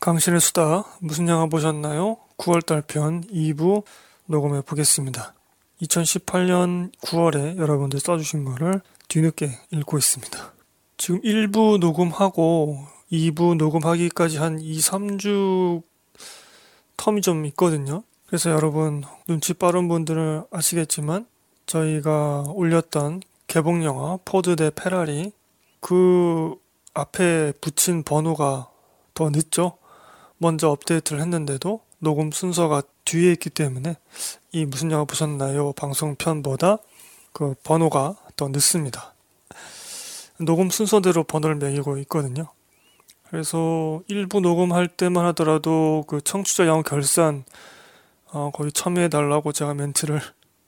강신의 수다 무슨 영화 보셨나요? 9월달 편 2부 녹음해 보겠습니다. 2018년 9월에 여러분들 써주신 거를 뒤늦게 읽고 있습니다. 지금 1부 녹음하고 2부 녹음하기까지 한 2, 3주 term이 좀 있거든요. 그래서 여러분 눈치 빠른 분들은 아시겠지만 저희가 올렸던 개봉 영화 포드 대 페라리 그 앞에 붙인 번호가 더 늦죠. 먼저 업데이트를 했는데도 녹음 순서가 뒤에 있기 때문에 이 무슨 영화 보셨나요 방송편보다 그 번호가 더 늦습니다. 녹음 순서대로 번호를 매기고 있거든요. 그래서 일부 녹음할 때만 하더라도 그 청취자 영 결산 어, 거기 참여해 달라고 제가 멘트를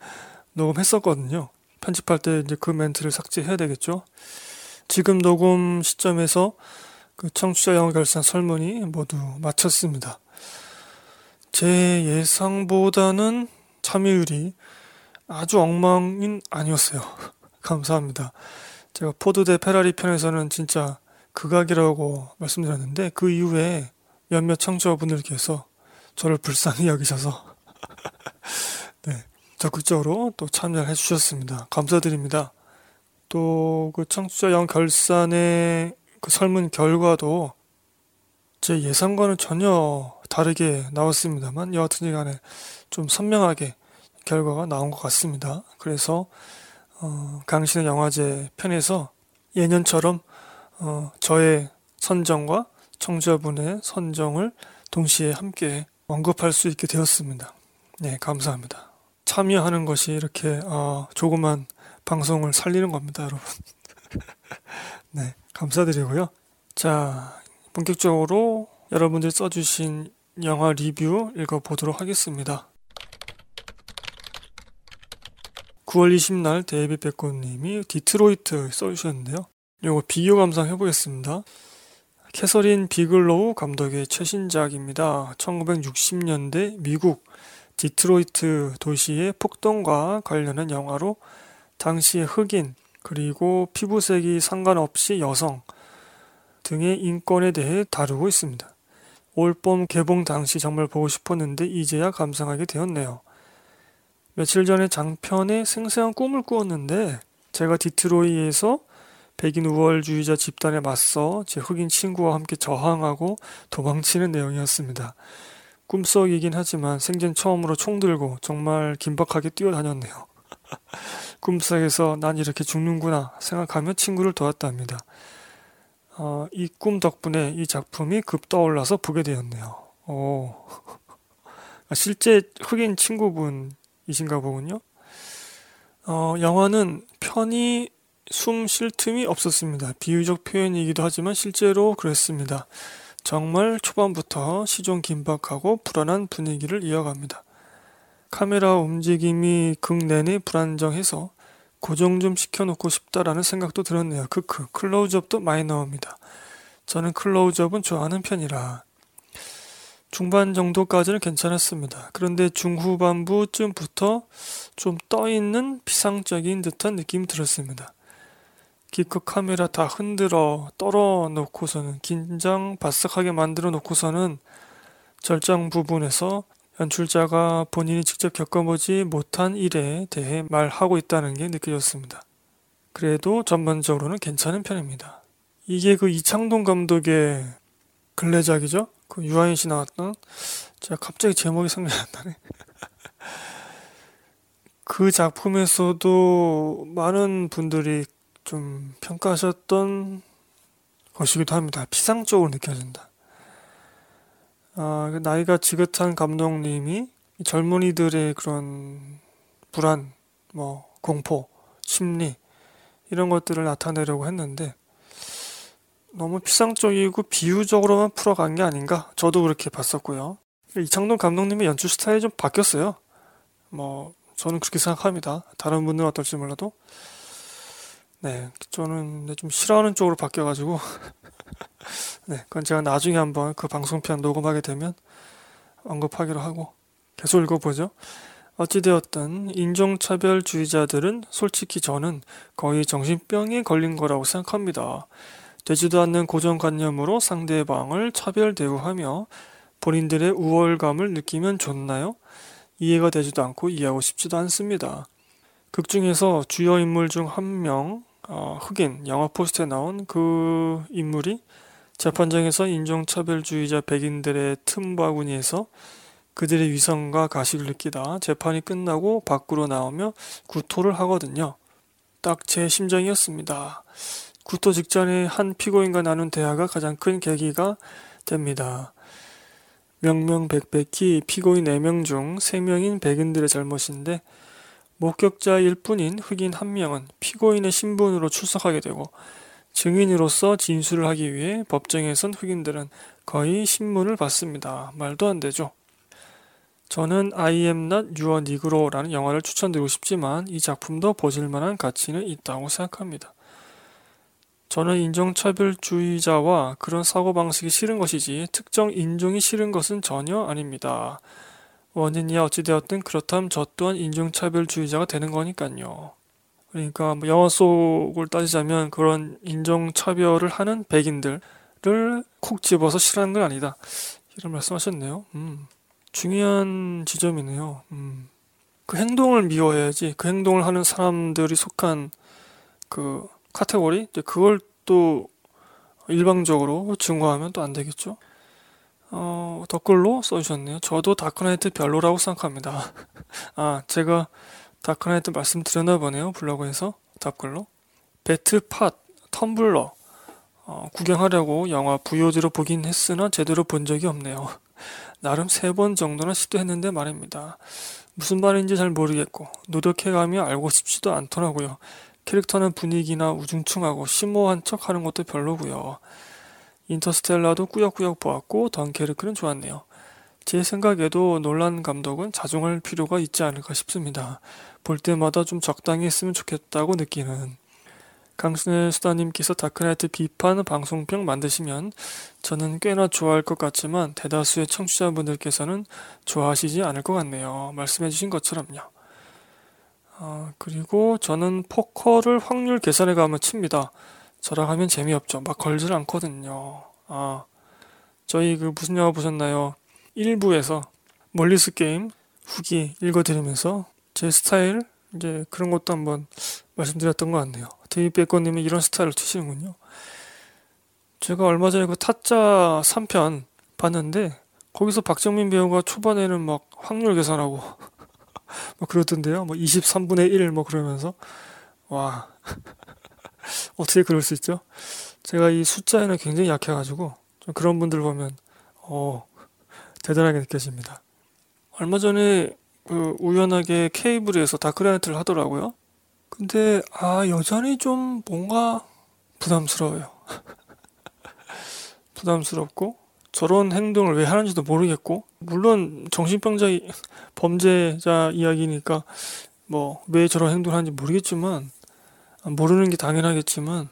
녹음했었거든요. 편집할 때 이제 그 멘트를 삭제해야 되겠죠. 지금 녹음 시점에서 그 청취자 영화 결산 설문이 모두 마쳤습니다. 제 예상보다는 참여율이 아주 엉망은 아니었어요. 감사합니다. 제가 포드 대 페라리 편에서는 진짜 극악이라고 말씀드렸는데 그 이후에 몇몇 청취자분들께서 저를 불쌍히 여기셔서 네, 적극적으로 또 참여를 해주셨습니다. 감사드립니다. 또 그 청취자 영 결산의 그 설문 결과도 제 예상과는 전혀 다르게 나왔습니다만 여하튼 간에 좀 선명하게 결과가 나온 것 같습니다. 그래서 어, 강신의 영화제 편에서 예년처럼 어, 저의 선정과 청자분의 선정을 동시에 함께 언급할 수 있게 되었습니다. 네, 감사합니다. 참여하는 것이 이렇게 어, 조그만 방송을 살리는 겁니다, 여러분. 네, 감사드리고요. 자, 본격적으로 여러분들이 써주신 영화 리뷰 읽어보도록 하겠습니다. 9월 20날 데이비 백고님이 디트로이트 써주셨는데요. 이거 비교 감상 해보겠습니다. 캐서린 비글로우 감독의 최신작입니다. 1960년대 미국 디트로이트 도시의 폭동과 관련한 영화로 당시의 흑인 그리고 피부색에 상관없이 여성 등의 인권에 대해 다루고 있습니다. 올봄 개봉 당시 정말 보고 싶었는데 이제야 감상하게 되었네요. 며칠 전에 장편의 생생한 꿈을 꾸었는데 제가 디트로이에서 백인 우월주의자 집단에 맞서 제 흑인 친구와 함께 저항하고 도망치는 내용이었습니다. 꿈속이긴 하지만 생전 처음으로 총 들고 정말 긴박하게 뛰어다녔네요. 꿈속에서 난 이렇게 죽는구나 생각하며 친구를 도왔답니다. 어, 이 꿈 덕분에 이 작품이 급 떠올라서 보게 되었네요. 오. 실제 흑인 친구분이신가 보군요. 어, 영화는 편히 숨 쉴 틈이 없었습니다. 비유적 표현이기도 하지만 실제로 그랬습니다. 정말 초반부터 시종 긴박하고 불안한 분위기를 이어갑니다. 카메라 움직임이 극 내내 불안정해서 고정 좀 시켜놓고 싶다라는 생각도 들었네요. 크크 클로즈업도 많이 나옵니다. 저는 클로즈업은 좋아하는 편이라 중반 정도까지는 괜찮았습니다. 그런데 중후반부쯤부터 좀 떠있는 피상적인 듯한 느낌이 들었습니다. 기껏 카메라 다 흔들어 떨어 놓고서는 긴장 바싹하게 만들어 놓고서는 절정 부분에서 연출자가 본인이 직접 겪어보지 못한 일에 대해 말하고 있다는 게 느껴졌습니다. 그래도 전반적으로는 괜찮은 편입니다. 이게 그 이창동 감독의 근래작이죠? 그 유아인 씨 나왔던 제가 갑자기 제목이 생각이 안 나네. 그 작품에서도 많은 분들이 좀 평가하셨던 것이기도 합니다. 피상적으로 느껴진다. 아, 그 나이가 지긋한 감독님이 젊은이들의 그런 불안, 뭐 공포, 심리 이런 것들을 나타내려고 했는데 너무 피상적이고 비유적으로만 풀어간 게 아닌가 저도 그렇게 봤었고요. 이창동 감독님의 연출 스타일이 좀 바뀌었어요. 뭐 저는 그렇게 생각합니다. 다른 분들은 어떨지 몰라도 네 저는 좀 싫어하는 쪽으로 바뀌어가지고 네, 그건 제가 나중에 한번 그 방송편 녹음하게 되면 언급하기로 하고 계속 읽어보죠. 어찌되었든 인종차별주의자들은 솔직히 저는 거의 정신병에 걸린 거라고 생각합니다. 되지도 않는 고정관념으로 상대방을 차별 대우하며 본인들의 우월감을 느끼면 좋나요? 이해가 되지도 않고 이해하고 싶지도 않습니다. 극 중에서 주요 인물 중 한 명, 어, 흑인, 영화 포스트에 나온 그 인물이 재판장에서 인종차별주의자 백인들의 틈바구니에서 그들의 위성과 가식을 느끼다 재판이 끝나고 밖으로 나오며 구토를 하거든요. 딱 제 심정이었습니다. 구토 직전에 한 피고인과 나눈 대화가 가장 큰 계기가 됩니다. 명명백백히 피고인 4명 중 3명인 백인들의 잘못인데 목격자일 뿐인 흑인 한 명은 피고인의 신분으로 출석하게 되고 증인으로서 진술을 하기 위해 법정에 선 흑인들은 거의 신문을 받습니다. 말도 안 되죠. 저는 I am not your Negro라는 영화를 추천드리고 싶지만 이 작품도 보실 만한 가치는 있다고 생각합니다. 저는 인종차별주의자와 그런 사고방식이 싫은 것이지 특정 인종이 싫은 것은 전혀 아닙니다. 원인이야 어찌되었든 그렇다면 저 또한 인종차별주의자가 되는 거니까요. 그러니까 뭐 영화 속을 따지자면 그런 인종차별을 하는 백인들을 콕 집어서 싫어하는 건 아니다. 이런 말씀하셨네요. 음, 중요한 지점이네요. 음, 그 행동을 미워해야지 그 행동을 하는 사람들이 속한 그 카테고리 그걸 또 일방적으로 증오하면 또 안 되겠죠. 어, 댓글로 써주셨네요. 저도 다크나이트 별로라고 생각합니다. 아, 제가 다크나이트 말씀드렸나 보네요. 블로그에서 답글로. 배트팟, 텀블러, 어, 구경하려고 영화 VOD로 보긴 했으나 제대로 본 적이 없네요. 나름 세 번 정도는 시도했는데 말입니다. 무슨 말인지 잘 모르겠고 노력해가며 알고 싶지도 않더라고요. 캐릭터는 분위기나 우중충하고 심오한 척 하는 것도 별로고요. 인터스텔라도 꾸역꾸역 보았고 던케르크는 좋았네요. 제 생각에도 논란 감독은 자중할 필요가 있지 않을까 싶습니다. 볼 때마다 좀 적당히 했으면 좋겠다고 느끼는 강순의 수다님께서 다크나이트 비판 방송평 만드시면 저는 꽤나 좋아할 것 같지만 대다수의 청취자분들께서는 좋아하시지 않을 것 같네요. 말씀해주신 것처럼요. 아, 그리고 저는 포커를 확률 계산해 가면 칩니다. 저랑 하면 재미없죠. 막 걸질 않거든요. 아, 저희 그 무슨 영화 보셨나요? 1부에서 멀리스 게임 후기 읽어드리면서 제 스타일 이제 그런 것도 한번 말씀드렸던 것 같네요. 데이베커님이 이런 스타일을 치시는군요. 제가 얼마 전에 그 타짜 3편 봤는데 거기서 박정민 배우가 초반에는 막 확률 계산하고 뭐 그러던데요. 뭐 23분의 1 뭐 그러면서 와 어떻게 그럴 수 있죠? 제가 이 숫자에는 굉장히 약해가지고 그런 분들 보면 어 대단하게 느껴집니다. 얼마 전에 그 우연하게 케이블에서 다크라이트를 하더라고요. 근데 아 여전히 좀 뭔가 부담스러워요. 부담스럽고 저런 행동을 왜 하는지도 모르겠고 물론 정신병자 범죄자 이야기니까 뭐 왜 저런 행동을 하는지 모르겠지만 모르는 게 당연하겠지만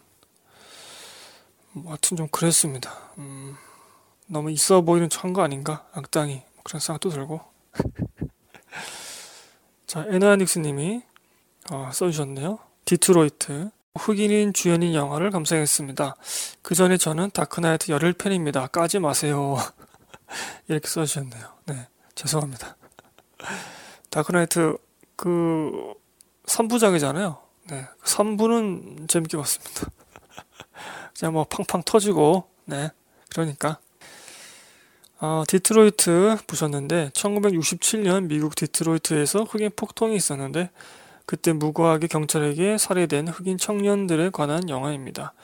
뭐 하여튼 좀 그랬습니다. 음, 너무 있어 보이는 척한 거 아닌가? 악당이 그런 생각도 들고 자 에나닉스님이 어, 써주셨네요. 디트로이트 흑인이 주연인 영화를 감상했습니다. 그 전에 저는 다크나이트 열혈 팬입니다. 까지 마세요. 이렇게 써주셨네요. 네, 죄송합니다. 다크나이트 그 3부작이잖아요. 네, 3부는 재밌게 봤습니다. 그냥 뭐 팡팡 터지고, 네, 그러니까. 아, 디트로이트 보셨는데 1967년 미국 디트로이트에서 흑인 폭동이 있었는데 그때 무고하게 경찰에게 살해된 흑인 청년들에 관한 영화입니다.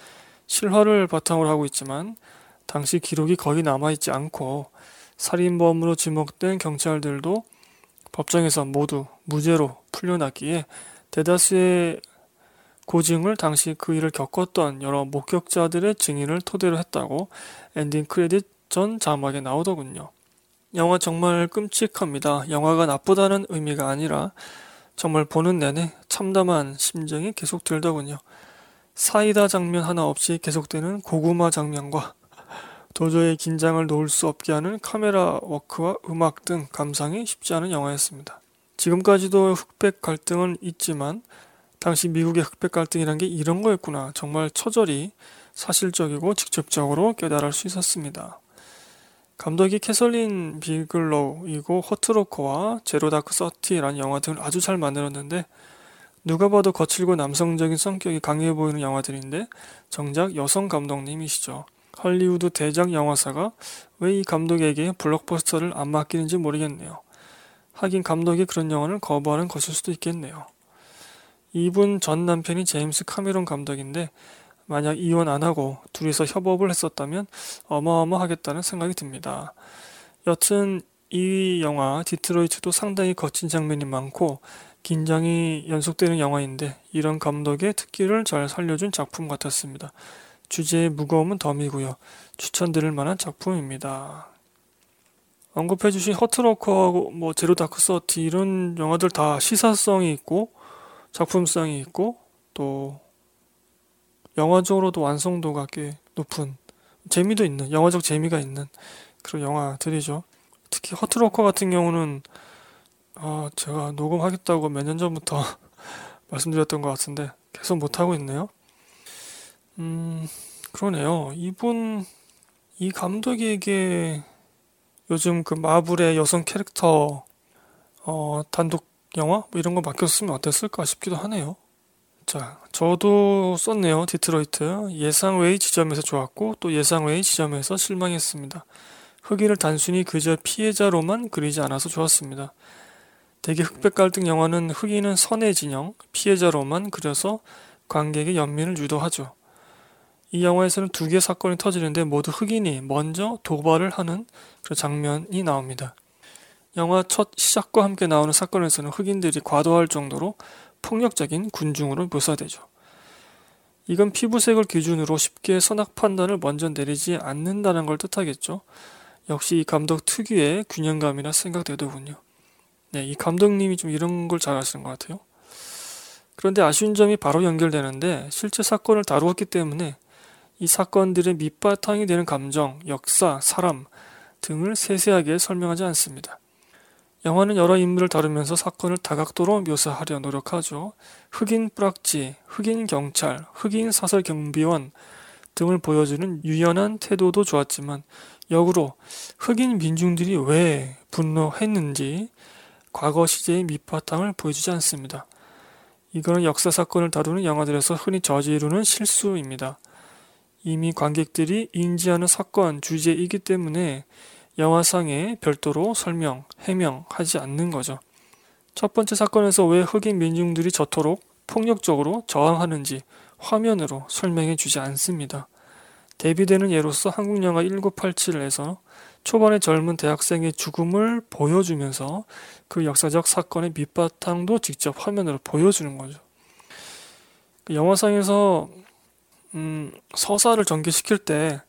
실화를 바탕으로 하고 있지만 당시 기록이 거의 남아있지 않고 살인범으로 지목된 경찰들도 법정에서 모두 무죄로 풀려났기에 대다수의 고증을 당시 그 일을 겪었던 여러 목격자들의 증인을 토대로 했다고 엔딩 크레딧 전 자막에 나오더군요. 영화 정말 끔찍합니다. 영화가 나쁘다는 의미가 아니라 정말 보는 내내 참담한 심정이 계속 들더군요. 사이다 장면 하나 없이 계속되는 고구마 장면과 도저히 긴장을 놓을 수 없게 하는 카메라 워크와 음악 등 감상이 쉽지 않은 영화였습니다. 지금까지도 흑백 갈등은 있지만 당시 미국의 흑백 갈등이란 게 이런 거였구나. 정말 처절히 사실적이고 직접적으로 깨달을 수 있었습니다. 감독이 캐서린 비글로우이고 허트로커와 제로 다크 서티라는 영화 등을 아주 잘 만들었는데 누가 봐도 거칠고 남성적인 성격이 강해 보이는 영화들인데 정작 여성 감독님이시죠. 헐리우드 대작 영화사가 왜 이 감독에게 블록버스터를 안 맡기는지 모르겠네요. 하긴 감독이 그런 영화를 거부하는 것일 수도 있겠네요. 이분 전 남편이 제임스 카메론 감독인데 만약 이혼 안 하고 둘이서 협업을 했었다면 어마어마하겠다는 생각이 듭니다. 여튼 이 영화 디트로이트도 상당히 거친 장면이 많고 긴장이 연속되는 영화인데 이런 감독의 특기를 잘 살려준 작품 같았습니다. 주제의 무거움은 덤이고요. 추천드릴 만한 작품입니다. 언급해주신 허트로커하고 뭐 제로 다크 서티 이런 영화들 다 시사성이 있고 작품성이 있고 또 영화적으로도 완성도가 꽤 높은 재미도 있는 영화적 재미가 있는 그런 영화들이죠. 특히 허트로커 같은 경우는 아 제가 녹음하겠다고 몇 년 전부터 말씀드렸던 것 같은데 계속 못 하고 있네요. 음 그러네요. 이분 이 감독에게 요즘 그 마블의 여성 캐릭터 어, 단독 영화 뭐 이런 거 맡겼으면 어땠을까 싶기도 하네요. 자, 저도 썼네요. 디트로이트. 예상 외의 지점에서 좋았고 또 예상 외의 지점에서 실망했습니다. 흑인을 단순히 그저 피해자로만 그리지 않아서 좋았습니다. 대개 흑백 갈등 영화는 흑인은 선의 진영, 피해자로만 그려서 관객의 연민을 유도하죠. 이 영화에서는 두 개의 사건이 터지는데 모두 흑인이 먼저 도발을 하는 그런 장면이 나옵니다. 영화 첫 시작과 함께 나오는 사건에서는 흑인들이 과도할 정도로 폭력적인 군중으로 묘사되죠. 이건 피부색을 기준으로 쉽게 선악 판단을 먼저 내리지 않는다는 걸 뜻하겠죠. 역시 이 감독 특유의 균형감이라 생각되더군요. 네, 이 감독님이 좀 이런 걸 잘하시는 것 같아요. 그런데 아쉬운 점이 바로 연결되는데 실제 사건을 다루었기 때문에 이 사건들의 밑바탕이 되는 감정, 역사, 사람 등을 세세하게 설명하지 않습니다. 영화는 여러 인물을 다루면서 사건을 다각도로 묘사하려 노력하죠. 흑인 뿌락지, 흑인 경찰, 흑인 사설 경비원 등을 보여주는 유연한 태도도 좋았지만 역으로 흑인 민중들이 왜 분노했는지 과거 시제의 밑바탕을 보여주지 않습니다. 이거는 역사 사건을 다루는 영화들에서 흔히 저지르는 실수입니다. 이미 관객들이 인지하는 사건 주제이기 때문에 영화상에 별도로 설명, 해명하지 않는 거죠. 첫 번째 사건에서 왜 흑인 민중들이 저토록 폭력적으로 저항하는지 화면으로 설명해 주지 않습니다. 대비되는 예로서 한국 영화 1987에서 초반의 젊은 대학생의 죽음을 보여주면서 그 역사적 사건의 밑바탕도 직접 화면으로 보여주는 거죠. 그 영화상에서 음, 서사를 전개시킬 때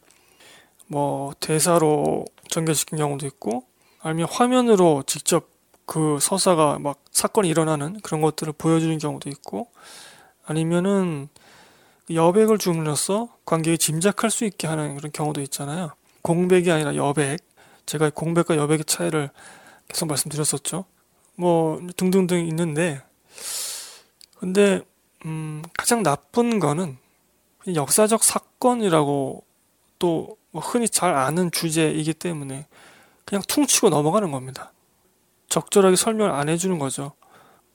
뭐 대사로 전개시킨 경우도 있고 아니면 화면으로 직접 그 서사가 막 사건이 일어나는 그런 것들을 보여주는 경우도 있고 아니면은 여백을 주물러서 관객이 짐작할 수 있게 하는 그런 경우도 있잖아요. 공백이 아니라 여백. 제가 공백과 여백의 차이를 계속 말씀드렸었죠. 뭐 등등등 있는데 근데 음, 가장 나쁜 거는 역사적 사건이라고 또 뭐 흔히 잘 아는 주제이기 때문에 그냥 퉁치고 넘어가는 겁니다. 적절하게 설명을 안 해주는 거죠.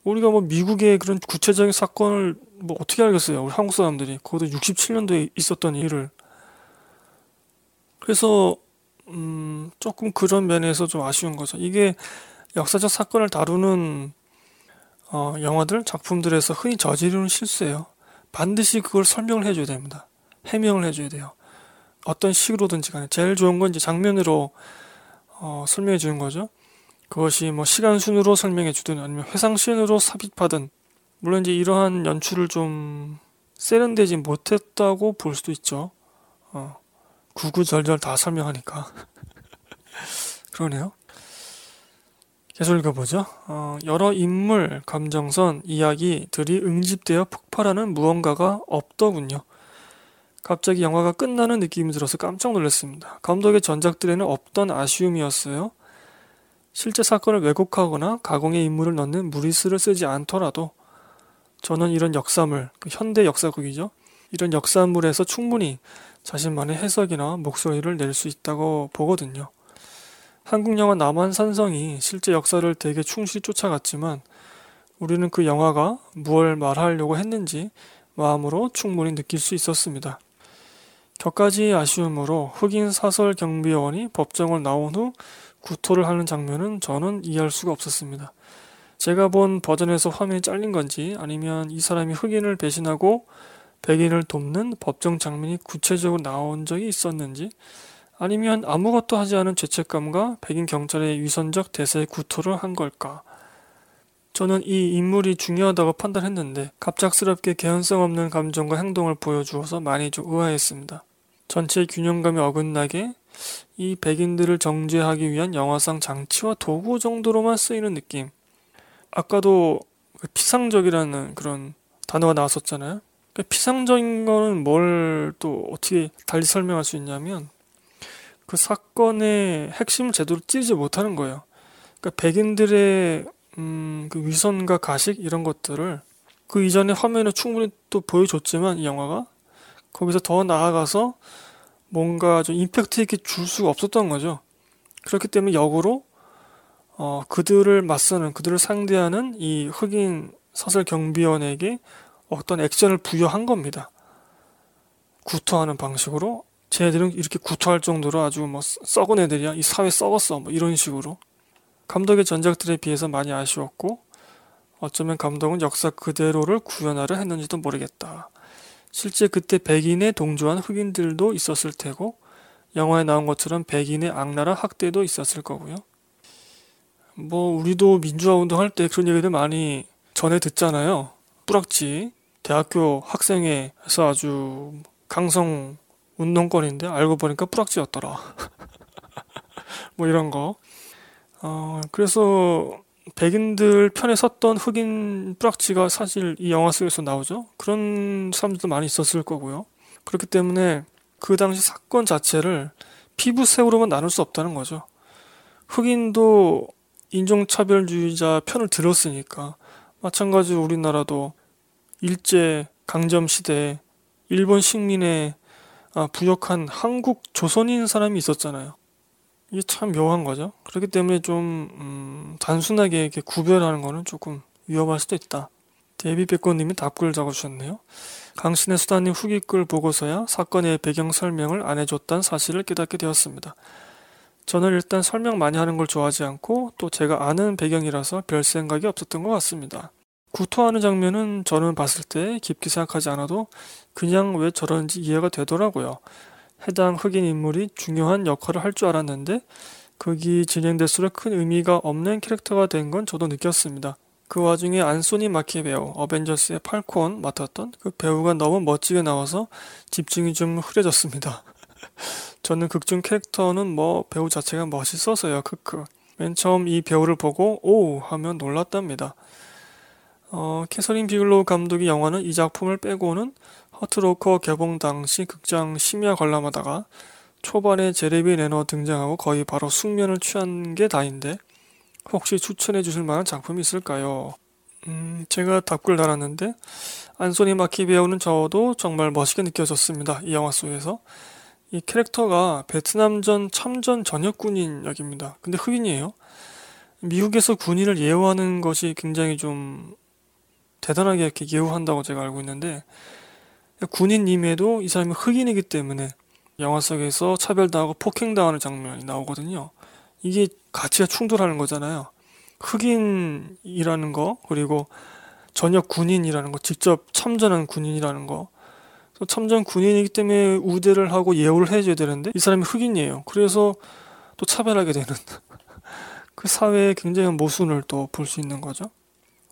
우리가 뭐 미국의 그런 구체적인 사건을 뭐 어떻게 알겠어요? 우리 한국 사람들이. 그것도 67년도에 있었던 일을. 그래서, 음, 조금 그런 면에서 좀 아쉬운 거죠. 이게 역사적 사건을 다루는, 어, 영화들, 작품들에서 흔히 저지르는 실수예요. 반드시 그걸 설명을 해줘야 됩니다. 해명을 해줘야 돼요. 어떤 식으로든지 간에 제일 좋은 건 이제 장면으로 어, 설명해 주는 거죠. 그것이 뭐 시간 순으로 설명해 주든 아니면 회상 씬으로 삽입하든 물론 이제 이러한 연출을 좀 세련되지 못했다고 볼 수도 있죠. 어, 구구절절 다 설명하니까 그러네요. 계속 읽어보죠. 어, 여러 인물, 감정선, 이야기들이 응집되어 폭발하는 무언가가 없더군요. 갑자기 영화가 끝나는 느낌이 들어서 깜짝 놀랐습니다. 감독의 전작들에는 없던 아쉬움이었어요. 실제 사건을 왜곡하거나 가공의 인물을 넣는 무리수를 쓰지 않더라도 저는 이런 역사물, 그 현대 역사극이죠. 이런 역사물에서 충분히 자신만의 해석이나 목소리를 낼 수 있다고 보거든요. 한국 영화 남한 산성이 실제 역사를 되게 충실히 쫓아갔지만 우리는 그 영화가 무엇을 말하려고 했는지 마음으로 충분히 느낄 수 있었습니다. 격가지 아쉬움으로 흑인 사설 경비원이 법정을 나온 후 구토를 하는 장면은 저는 이해할 수가 없었습니다. 제가 본 버전에서 화면이 잘린 건지 아니면 이 사람이 흑인을 배신하고 백인을 돕는 법정 장면이 구체적으로 나온 적이 있었는지 아니면 아무것도 하지 않은 죄책감과 백인 경찰의 위선적 대세에 구토를 한 걸까? 저는 이 인물이 중요하다고 판단했는데 갑작스럽게 개연성 없는 감정과 행동을 보여주어서 많이 좀 의아했습니다. 전체 균형감이 어긋나게 이 백인들을 정죄하기 위한 영화상 장치와 도구 정도로만 쓰이는 느낌. 아까도 그 피상적이라는 그런 단어가 나왔었잖아요. 그러니까 피상적인 거는 뭘 또 어떻게 달리 설명할 수 있냐면 그 사건의 핵심을 제대로 찌르지 못하는 거예요. 그러니까 백인들의 음, 그 위선과 가식 이런 것들을 그 이전에 화면에 충분히 또 보여줬지만 이 영화가 거기서 더 나아가서 뭔가 좀 임팩트 있게 줄 수가 없었던 거죠. 그렇기 때문에 역으로 어, 그들을 맞서는 그들을 상대하는 이 흑인 사설 경비원에게 어떤 액션을 부여한 겁니다. 구토하는 방식으로 쟤네들은 이렇게 구토할 정도로 아주 뭐 썩은 애들이야 이 사회 썩었어 뭐 이런 식으로 감독의 전작들에 비해서 많이 아쉬웠고 어쩌면 감독은 역사 그대로를 구현하려 했는지도 모르겠다. 실제 그때 백인에 동조한 흑인들도 있었을 테고 영화에 나온 것처럼 백인의 악랄한 학대도 있었을 거고요. 뭐 우리도 민주화 운동할 때 그런 얘기들 많이 전해 듣잖아요. 뿌락지 대학교 학생회에서 아주 강성 운동권인데 알고 보니까 뿌락지였더라. 뭐 이런 거. 어, 그래서 백인들 편에 섰던 흑인 뿌락지가 사실 이 영화 속에서 나오죠. 그런 사람들도 많이 있었을 거고요. 그렇기 때문에 그 당시 사건 자체를 피부색으로만 나눌 수 없다는 거죠. 흑인도 인종차별주의자 편을 들었으니까 마찬가지로 우리나라도 일제 강점 시대에 일본 식민에 아, 부역한 한국 조선인 사람이 있었잖아요. 이게 참 묘한 거죠. 그렇기 때문에 좀 음, 단순하게 이렇게 구별하는 거는 조금 위험할 수도 있다. 데이비 백건님이 답글 적어주셨네요. 강신의 수다님 후기 글 보고서야 사건의 배경 설명을 안 해줬다는 사실을 깨닫게 되었습니다. 저는 일단 설명 많이 하는 걸 좋아하지 않고 또 제가 아는 배경이라서 별 생각이 없었던 것 같습니다. 구토하는 장면은 저는 봤을 때 깊게 생각하지 않아도 그냥 왜 저런지 이해가 되더라고요. 해당 흑인 인물이 중요한 역할을 할 줄 알았는데 극이 진행될수록 큰 의미가 없는 캐릭터가 된 건 저도 느꼈습니다. 그 와중에 안소니 마키 배우 어벤져스의 팔콘 맡았던 그 배우가 너무 멋지게 나와서 집중이 좀 흐려졌습니다. 저는 극중 캐릭터는 뭐 배우 자체가 멋있어서요. 크크. 맨 처음 이 배우를 보고 오 하며 놀랐답니다. 어, 캐서린 비글로우 감독의 영화는 이 작품을 빼고는 허트로커 개봉 당시 극장 심야 관람하다가 초반에 제레비 레너 등장하고 거의 바로 숙면을 취한 게 다인데 혹시 추천해 주실 만한 작품이 있을까요? 음, 제가 답글 달았는데 안소니 마키 배우는 저도 정말 멋있게 느껴졌습니다. 이 영화 속에서 이 캐릭터가 베트남전 참전 전역 군인 역입니다. 근데 흑인이에요. 미국에서 군인을 예우하는 것이 굉장히 좀 대단하게 이렇게 예우한다고 제가 알고 있는데 군인임에도 이 사람이 흑인이기 때문에 영화 속에서 차별당하고 폭행당하는 장면이 나오거든요. 이게 가치가 충돌하는 거잖아요. 흑인이라는 거 그리고 전역 군인이라는 거 직접 참전한 군인이라는 거 참전 군인이기 때문에 우대를 하고 예우를 해줘야 되는데 이 사람이 흑인이에요. 그래서 또 차별하게 되는 그 사회의 굉장한 모순을 또 볼 수 있는 거죠.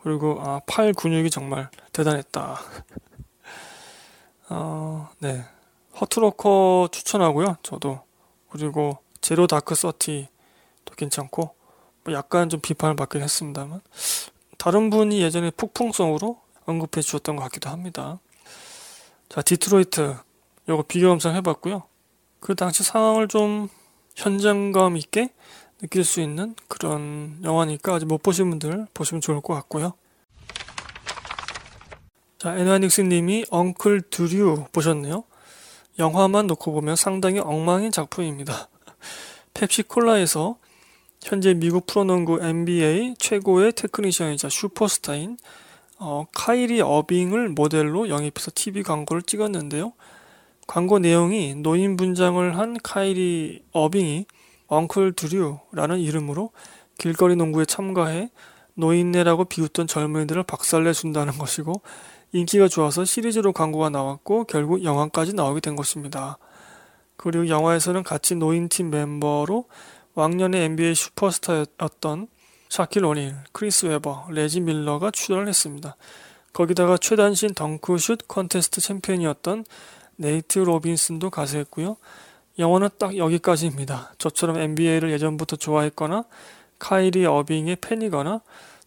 그리고 아, 팔 근육이 정말 대단했다. 어, 네. 허트로커 추천하고요. 저도. 그리고 제로 다크 서티도 괜찮고 뭐 약간 좀 비판을 받긴 했습니다만 다른 분이 예전에 폭풍 속으로 언급해 주셨던 것 같기도 합니다. 자, 디트로이트 요거 비교 감상 해봤고요. 그 당시 상황을 좀 현장감 있게 느낄 수 있는 그런 영화니까 아직 못 보신 분들 보시면 좋을 것 같고요. 자, 에나닉스님이 엉클 드류 보셨네요. 영화만 놓고 보면 상당히 엉망인 작품입니다. 펩시콜라에서 현재 미국 프로농구 NBA 최고의 테크니션이자 슈퍼스타인 어, 카이리 어빙을 모델로 영입해서 TV 광고를 찍었는데요. 광고 내용이 노인 분장을 한 카이리 어빙이 엉클 드류라는 이름으로 길거리 농구에 참가해 노인네라고 비웃던 젊은이들을 박살내 준다는 것이고 인기가 좋아서 시리즈로 광고가 나왔고 결국 영화까지 나오게 된 것입니다. 그리고 영화에서는 같이 노인팀 멤버로 왕년의 NBA 슈퍼스타였던 샤킬 오닐, 크리스 웨버, 레지 밀러가 출연을 했습니다. 거기다가 최단신 덩크슛 컨테스트 챔피언이었던 네이트 로빈슨도 가세했고요. 영화는 딱 여기까지입니다. 저처럼 NBA를 예전부터 좋아했거나 카이리 어빙의 팬이거나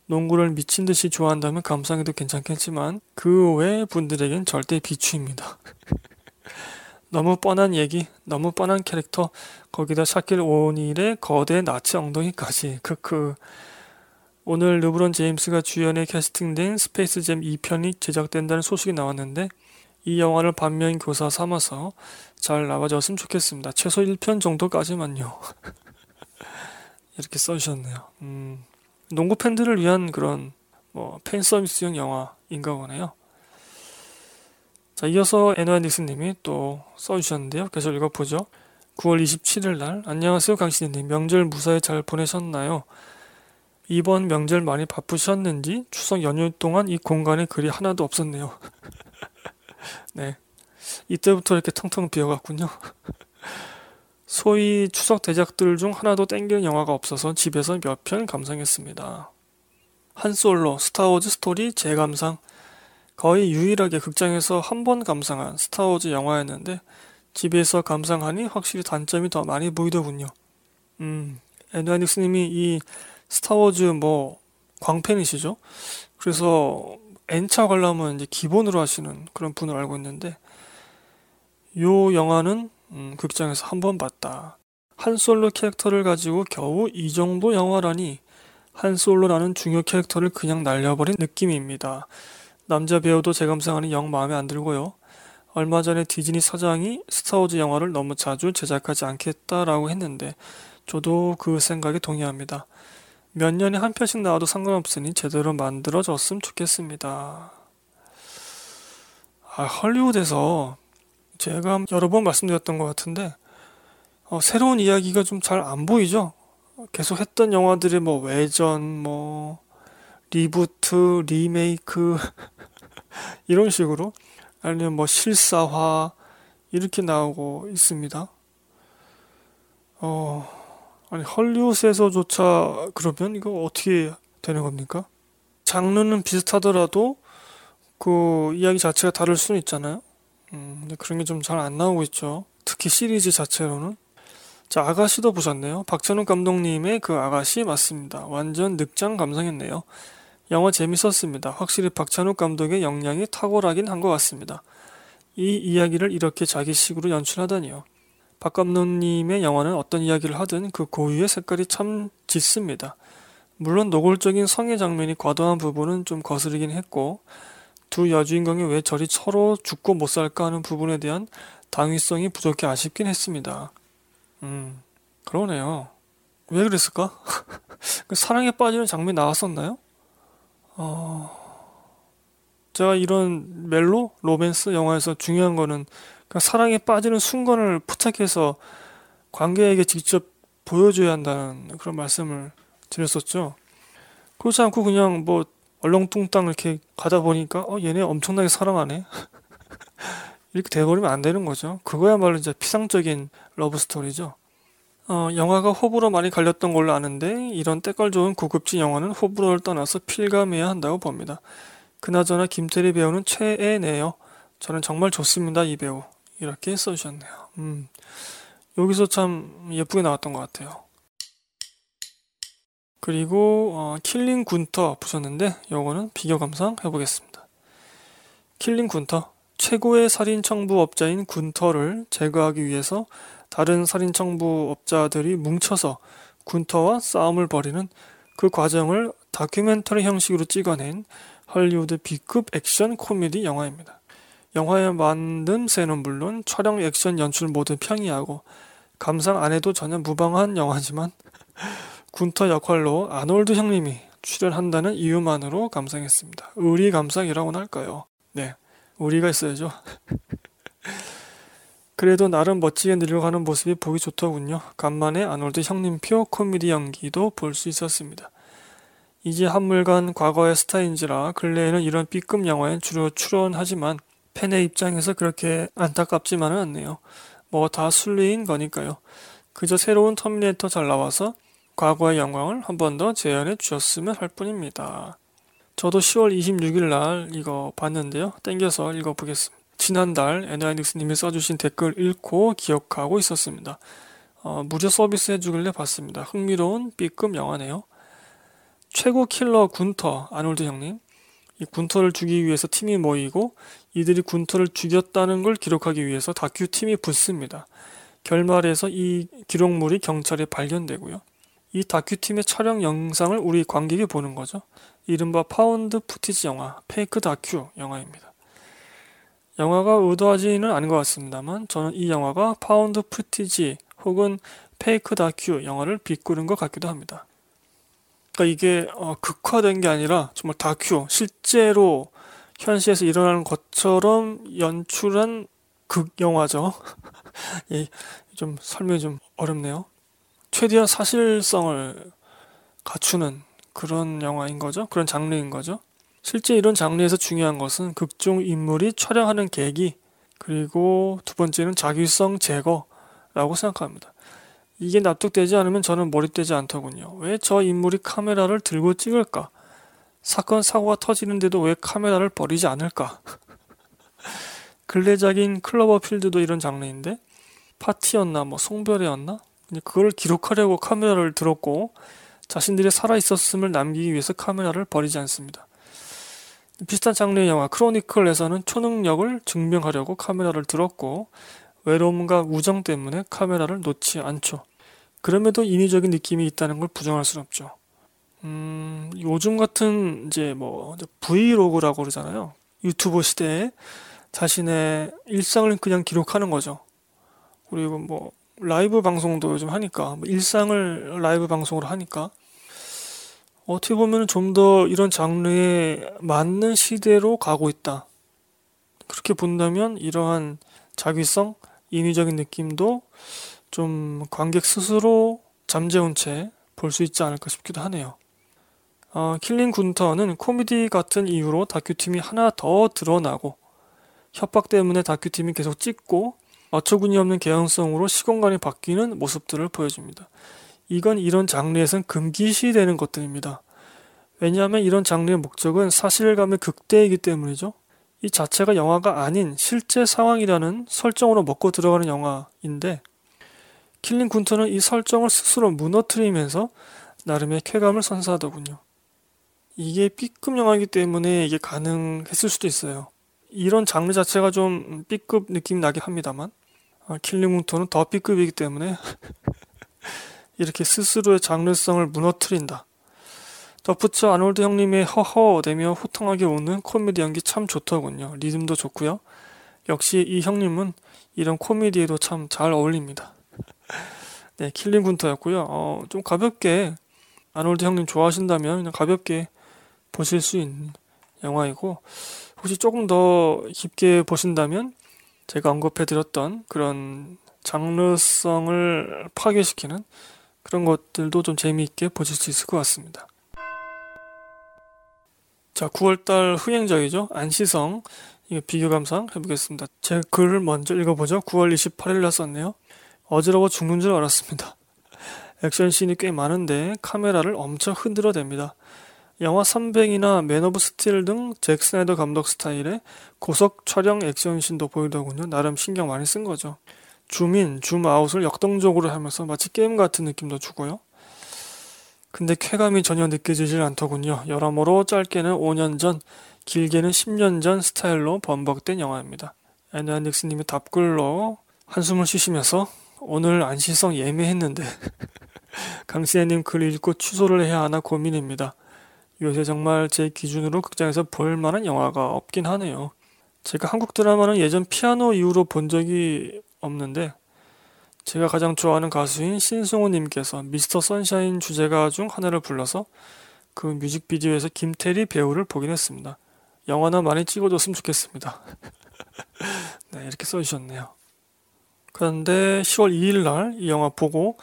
농구를 미친 듯이 좋아한다면 감상해도 괜찮겠지만 그 외 분들에겐 절대 비추입니다. 너무 뻔한 얘기, 너무 뻔한 캐릭터, 거기다 샤킬 오닐의 거대 나체 엉덩이까지. 크크. 오늘 르브론 제임스가 주연에 캐스팅된 스페이스잼 2편이 제작된다는 소식이 나왔는데 이 영화를 반면 교사 삼아서 잘 나와줬으면 좋겠습니다. 최소 1편 정도까지만요. 이렇게 써주셨네요. 음, 농구 팬들을 위한 그런 뭐 팬 서비스용 영화인가 보네요. 자, 이어서 에너닉스님이 또 써주셨는데요. 계속 읽어보죠. 9월 27일 날 안녕하세요 강신님 명절 무사히 잘 보내셨나요? 이번 명절 많이 바쁘셨는지 추석 연휴 동안 이 공간에 글이 하나도 없었네요. 네. 이때부터 이렇게 텅텅 비어갔군요. 소위 추석 대작들 중 하나도 땡기는 영화가 없어서 집에서 몇 편 감상했습니다. 한솔로, 스타워즈 스토리 재감상. 거의 유일하게 극장에서 한 번 감상한 스타워즈 영화였는데 집에서 감상하니 확실히 단점이 더 많이 보이더군요. 음, 에드와닉스님이 이 스타워즈 뭐 광팬이시죠? 그래서 N차 관람은 이제 기본으로 하시는 그런 분을 알고 있는데 요 영화는 음, 극장에서 한 번 봤다. 한 솔로 캐릭터를 가지고 겨우 이 정도 영화라니 한 솔로라는 중요 캐릭터를 그냥 날려버린 느낌입니다. 남자 배우도 제 감상하니 영 마음에 안 들고요. 얼마 전에 디즈니 사장이 스타워즈 영화를 너무 자주 제작하지 않겠다라고 했는데 저도 그 생각에 동의합니다. 몇 년에 한 편씩 나와도 상관없으니 제대로 만들어졌으면 좋겠습니다. 아, 헐리우드에서 제가 여러 번 말씀드렸던 것 같은데 어, 새로운 이야기가 좀 잘 안 보이죠? 계속 했던 영화들이 뭐 외전, 뭐 리부트, 리메이크 이런 식으로 아니면 뭐 실사화 이렇게 나오고 있습니다. 어, 아니 헐리우드에서조차 그러면 이거 어떻게 되는 겁니까? 장르는 비슷하더라도 그 이야기 자체가 다를 수는 있잖아요. 음, 근데 그런 게 좀 잘 안 나오고 있죠. 특히 시리즈 자체로는. 자, 아가씨도 보셨네요. 박찬욱 감독님의 그 아가씨 맞습니다. 완전 늑장 감상했네요. 영화 재밌었습니다. 확실히 박찬욱 감독의 역량이 탁월하긴 한 것 같습니다. 이 이야기를 이렇게 자기식으로 연출하다니요. 박 감독님의 영화는 어떤 이야기를 하든 그 고유의 색깔이 참 짙습니다. 물론 노골적인 성의 장면이 과도한 부분은 좀 거스르긴 했고 두 여주인공이 왜 저리 서로 죽고 못 살까 하는 부분에 대한 당위성이 부족해 아쉽긴 했습니다. 음, 그러네요. 왜 그랬을까? 그 사랑에 빠지는 장면이 나왔었나요? 어... 제가 이런 멜로, 로맨스 영화에서 중요한 거는 그러니까 사랑에 빠지는 순간을 포착해서 관객에게 직접 보여줘야 한다는 그런 말씀을 드렸었죠. 그렇지 않고 그냥 뭐 얼렁뚱땅 이렇게 가다 보니까 어 얘네 엄청나게 사랑하네 이렇게 돼버리면 안 되는 거죠. 그거야말로 이제 피상적인 러브 스토리죠. 어, 영화가 호불호 많이 갈렸던 걸로 아는데 이런 때깔 좋은 고급진 영화는 호불호를 떠나서 필감해야 한다고 봅니다. 그나저나 김태리 배우는 최애네요. 저는 정말 좋습니다 이 배우. 이렇게 써주셨네요. 음, 여기서 참 예쁘게 나왔던 것 같아요. 그리고 어, 킬링 군터 보셨는데 요거는 비교 감상 해보겠습니다. 킬링 군터 최고의 살인 청부 업자인 군터를 제거하기 위해서 다른 살인 청부 업자들이 뭉쳐서 군터와 싸움을 벌이는 그 과정을 다큐멘터리 형식으로 찍어낸 헐리우드 B급 액션 코미디 영화입니다. 영화의 만듦새는 물론 촬영 액션 연출 모두 평이하고 감상 안 해도 전혀 무방한 영화지만 군터 역할로 아놀드 형님이 출연한다는 이유만으로 감상했습니다. 의리 감상이라고나 할까요? 네, 의리가 있어야죠. 그래도 나름 멋지게 늙어가는 모습이 보기 좋더군요. 간만에 아놀드 형님표 코미디 연기도 볼 수 있었습니다. 이제 한물간 과거의 스타인지라 근래에는 이런 B급 영화에 주로 출연하지만 팬의 입장에서 그렇게 안타깝지만은 않네요. 뭐 다 순리인 거니까요. 그저 새로운 터미네이터 잘 나와서 과거의 영광을 한 번 더 재현해 주셨으면 할 뿐입니다. 저도 10월 26일 날 이거 봤는데요. 땡겨서 읽어보겠습니다. 지난달 에너이닉스님이 써주신 댓글 읽고 기억하고 있었습니다. 어, 무료 서비스 해주길래 봤습니다. 흥미로운 B급 영화네요. 최고 킬러 군터 아놀드 형님 이 군터를 죽이기 위해서 팀이 모이고 이들이 군터를 죽였다는 걸 기록하기 위해서 다큐 팀이 붙습니다. 결말에서 이 기록물이 경찰에 발견되고요. 이 다큐 팀의 촬영 영상을 우리 관객이 보는 거죠. 이른바 found footage 영화, 페이크 다큐 영화입니다. 영화가 의도하지는 않은 것 같습니다만 저는 이 영화가 found footage 혹은 페이크 다큐 영화를 비꼬는 것 같기도 합니다. 그러니까 이게 어, 극화된 게 아니라 정말 다큐 실제로 현실에서 일어나는 것처럼 연출한 극 영화죠. 예, 좀 설명이 좀 어렵네요. 최대한 사실성을 갖추는 그런 영화인 거죠. 그런 장르인 거죠. 실제 이런 장르에서 중요한 것은 극중 인물이 촬영하는 계기 그리고 두 번째는 자기성 제거라고 생각합니다. 이게 납득되지 않으면 저는 몰입되지 않더군요. 왜 저 인물이 카메라를 들고 찍을까? 사건 사고가 터지는데도 왜 카메라를 버리지 않을까? 근래작인 클로버 필드도 이런 장르인데 파티였나 뭐 송별회였나? 그걸 기록하려고 카메라를 들었고 자신들이 살아 있었음을 남기기 위해서 카메라를 버리지 않습니다. 비슷한 장르의 영화 크로니클에서는 초능력을 증명하려고 카메라를 들었고 외로움과 우정 때문에 카메라를 놓지 않죠. 그럼에도 인위적인 느낌이 있다는 걸 부정할 수는 없죠. 음, 요즘 같은 이제 뭐 브이로그라고 그러잖아요. 유튜브 시대에 자신의 일상을 그냥 기록하는 거죠. 그리고 뭐 라이브 방송도 요즘 하니까 뭐 일상을 라이브 방송으로 하니까 어떻게 보면 좀 더 이런 장르에 맞는 시대로 가고 있다. 그렇게 본다면 이러한 작위성, 인위적인 느낌도 좀 관객 스스로 잠재운 채 볼 수 있지 않을까 싶기도 하네요. 어, 킬링 군터는 코미디 같은 이유로 다큐팀이 하나 더 늘어나고 협박 때문에 다큐팀이 계속 찍고 어처구니 없는 개연성으로 시공간이 바뀌는 모습들을 보여줍니다. 이건 이런 장르에선 금기시되는 것들입니다. 왜냐하면 이런 장르의 목적은 사실감의 극대이기 때문이죠. 이 자체가 영화가 아닌 실제 상황이라는 설정으로 먹고 들어가는 영화인데 킬링 군터는 이 설정을 스스로 무너뜨리면서 나름의 쾌감을 선사하더군요. 이게 B급 영화이기 때문에 이게 가능했을 수도 있어요. 이런 장르 자체가 좀 B급 느낌 나긴 합니다만 아, 킬링 군터는 더 B급이기 때문에 이렇게 스스로의 장르성을 무너뜨린다. 덧붙여 아놀드 형님의 허허대며 호탕하게 웃는 코미디 연기 참 좋더군요. 리듬도 좋고요. 역시 이 형님은 이런 코미디에도 참 잘 어울립니다. 네, 킬링 군터였고요. 어, 좀 가볍게 아놀드 형님 좋아하신다면 그냥 가볍게 보실 수 있는 영화이고 혹시 조금 더 깊게 보신다면 제가 언급해드렸던 그런 장르성을 파괴시키는 그런 것들도 좀 재미있게 보실 수 있을 것 같습니다. 자, 9월달 후행작이죠. 안시성. 이거 비교 감상 해보겠습니다. 제 글을 먼저 읽어보죠. 9월 28일 날 썼네요. 어지러워 죽는 줄 알았습니다. 액션씬이 꽤 많은데 카메라를 엄청 흔들어 댑니다. 영화 삼백이나 맨 오브 스틸 등 잭 스나이더 감독 스타일의 고속 촬영 액션씬도 보이더군요. 나름 신경 많이 쓴 거죠. 줌인, 줌아웃을 역동적으로 하면서 마치 게임 같은 느낌도 주고요. 근데 쾌감이 전혀 느껴지질 않더군요. 여러모로 짧게는 5년 전, 길게는 10년 전 스타일로 범벅된 영화입니다. 애나닉스님이 답글로 한숨을 쉬시면서 오늘 안시성 예매했는데 강시애님 글 읽고 취소를 해야 하나 고민입니다. 요새 정말 제 기준으로 극장에서 볼 만한 영화가 없긴 하네요. 제가 한국 드라마는 예전 피아노 이후로 본 적이 없는데 제가 가장 좋아하는 가수인 신승호님께서 미스터 선샤인 주제가 중 하나를 불러서 그 뮤직비디오에서 김태리 배우를 보긴 했습니다. 영화나 많이 찍어줬으면 좋겠습니다. 네, 이렇게 써주셨네요. 그런데 10월 2일 날 이 영화 보고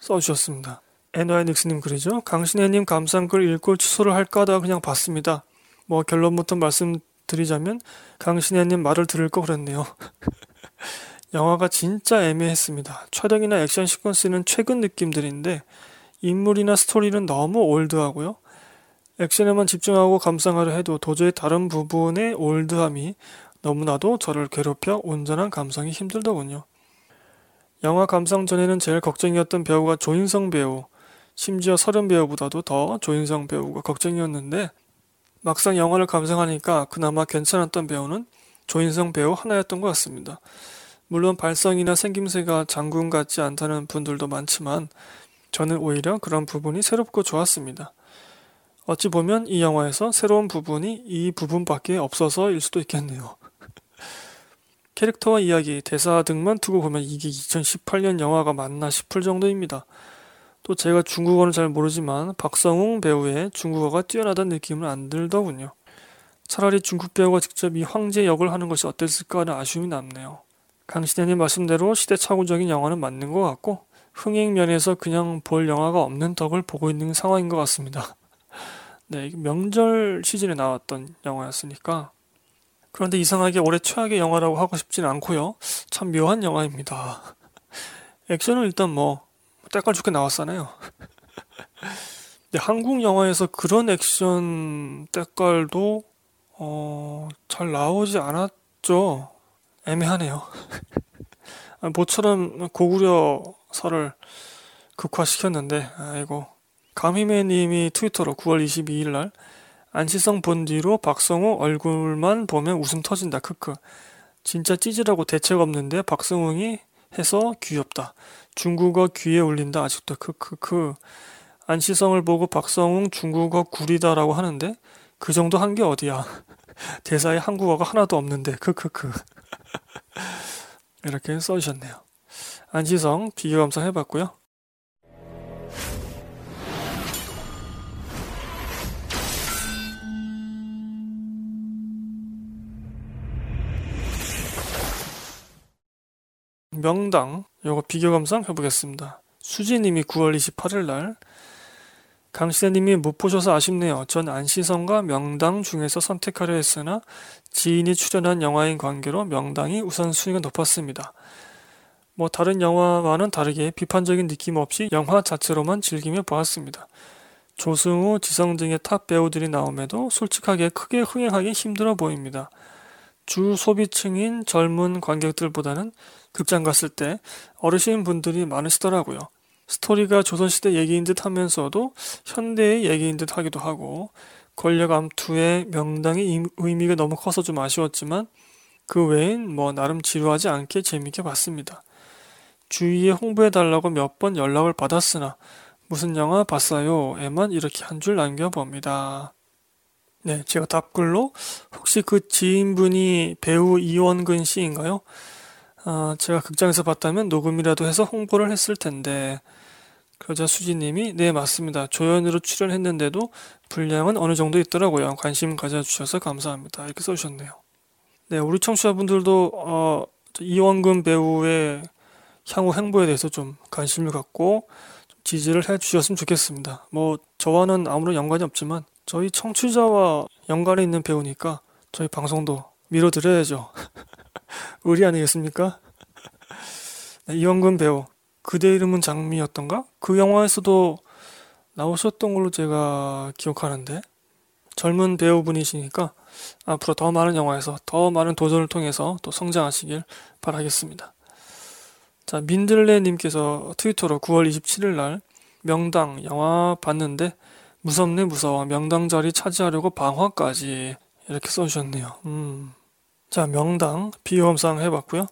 써주셨습니다. 에너의 닉스님 글이죠. 강신혜님 감상글 읽고 취소를 할까 하다 그냥 봤습니다. 뭐 결론부터 말씀드리자면 강신혜님 말을 들을 거 그랬네요. 영화가 진짜 애매했습니다. 촬영이나 액션 시퀀스는 최근 느낌들인데 인물이나 스토리는 너무 올드하고요. 액션에만 집중하고 감상하려 해도 도저히 다른 부분의 올드함이 너무나도 저를 괴롭혀 온전한 감상이 힘들더군요. 영화 감상 전에는 제일 걱정이었던 배우가 조인성 배우, 심지어 서른 배우보다도 더 조인성 배우가 걱정이었는데 막상 영화를 감상하니까 그나마 괜찮았던 배우는 조인성 배우 하나였던 것 같습니다. 물론 발성이나 생김새가 장군 같지 않다는 분들도 많지만 저는 오히려 그런 부분이 새롭고 좋았습니다. 어찌 보면 이 영화에서 새로운 부분이 이 부분밖에 없어서일 수도 있겠네요. 캐릭터와 이야기, 대사 등만 두고 보면 이게 2018년 영화가 맞나 싶을 정도입니다. 또 제가 중국어는 잘 모르지만 박성웅 배우의 중국어가 뛰어나다는 느낌은 안 들더군요. 차라리 중국 배우가 직접 이 황제 역을 하는 것이 어땠을까 하는 아쉬움이 남네요. 강신혜님 말씀대로 시대착오적인 영화는 맞는 것 같고 흥행 면에서 그냥 볼 영화가 없는 덕을 보고 있는 상황인 것 같습니다. 네, 명절 시즌에 나왔던 영화였으니까 그런데 이상하게 올해 최악의 영화라고 하고 싶진 않고요. 참 묘한 영화입니다. 액션은 일단 뭐 때깔 좋게 나왔잖아요. 한국 영화에서 그런 액션 때깔도 어, 잘 나오지 않았죠. 애매하네요. 모처럼 고구려설을 극화시켰는데 아이고 감히매님이 트위터로 9월 22일 날 안시성 본 뒤로 박성우 얼굴만 보면 웃음 터진다 크크 진짜 찌질하고 대책 없는데 박성웅이 해서 귀엽다 중국어 귀에 울린다. 아직도 크크크 안시성을 보고 박성웅 중국어 구리다라고 하는데 그 정도 한 게 어디야? 대사에 한국어가 하나도 없는데 크크크 이렇게 써주셨네요. 안시성 비교 감상 해봤고요 명당 요거 비교 감상 해보겠습니다. 수지님이 9월 28일 날 강시대님이 못 보셔서 아쉽네요. 전 안시성과 명당 중에서 선택하려 했으나 지인이 출연한 영화인 관계로 명당이 우선 순위가 높았습니다. 뭐 다른 영화와는 다르게 비판적인 느낌 없이 영화 자체로만 즐기며 보았습니다. 조승우, 지성 등의 탑 배우들이 나옴에도 솔직하게 크게 흥행하기 힘들어 보입니다. 주 소비층인 젊은 관객들보다는 극장 갔을 때 어르신 분들이 많으시더라고요. 스토리가 조선시대 얘기인 듯 하면서도 현대의 얘기인 듯 하기도 하고 권력 암투의 명당의 의미가 너무 커서 좀 아쉬웠지만 그 외엔 뭐 나름 지루하지 않게 재밌게 봤습니다. 주위에 홍보해달라고 몇 번 연락을 받았으나 무슨 영화 봤어요? 에만 이렇게 한 줄 남겨봅니다. 네, 제가 답글로 혹시 그 지인분이 배우 이원근 씨인가요? 아, 제가 극장에서 봤다면 녹음이라도 해서 홍보를 했을 텐데 그러자 수지님이 네 맞습니다. 조연으로 출연했는데도 분량은 어느 정도 있더라고요. 관심 가져주셔서 감사합니다. 이렇게 써주셨네요. 네, 우리 청취자분들도 어, 이원근 배우의 향후 행보에 대해서 좀 관심을 갖고 지지를 해주셨으면 좋겠습니다. 뭐 저와는 아무런 연관이 없지만 저희 청취자와 연관이 있는 배우니까 저희 방송도 밀어드려야죠. 의리 아니겠습니까? 네, 이원근 배우 그대 이름은 장미였던가? 그 영화에서도 나오셨던 걸로 제가 기억하는데 젊은 배우분이시니까 앞으로 더 많은 영화에서 더 많은 도전을 통해서 또 성장하시길 바라겠습니다. 자, 민들레님께서 트위터로 9월 27일 날 명당 영화 봤는데 무섭네 무서워 명당 자리 차지하려고 방화까지 이렇게 써주셨네요. 음. 자 명당 비교 감상 해봤고요.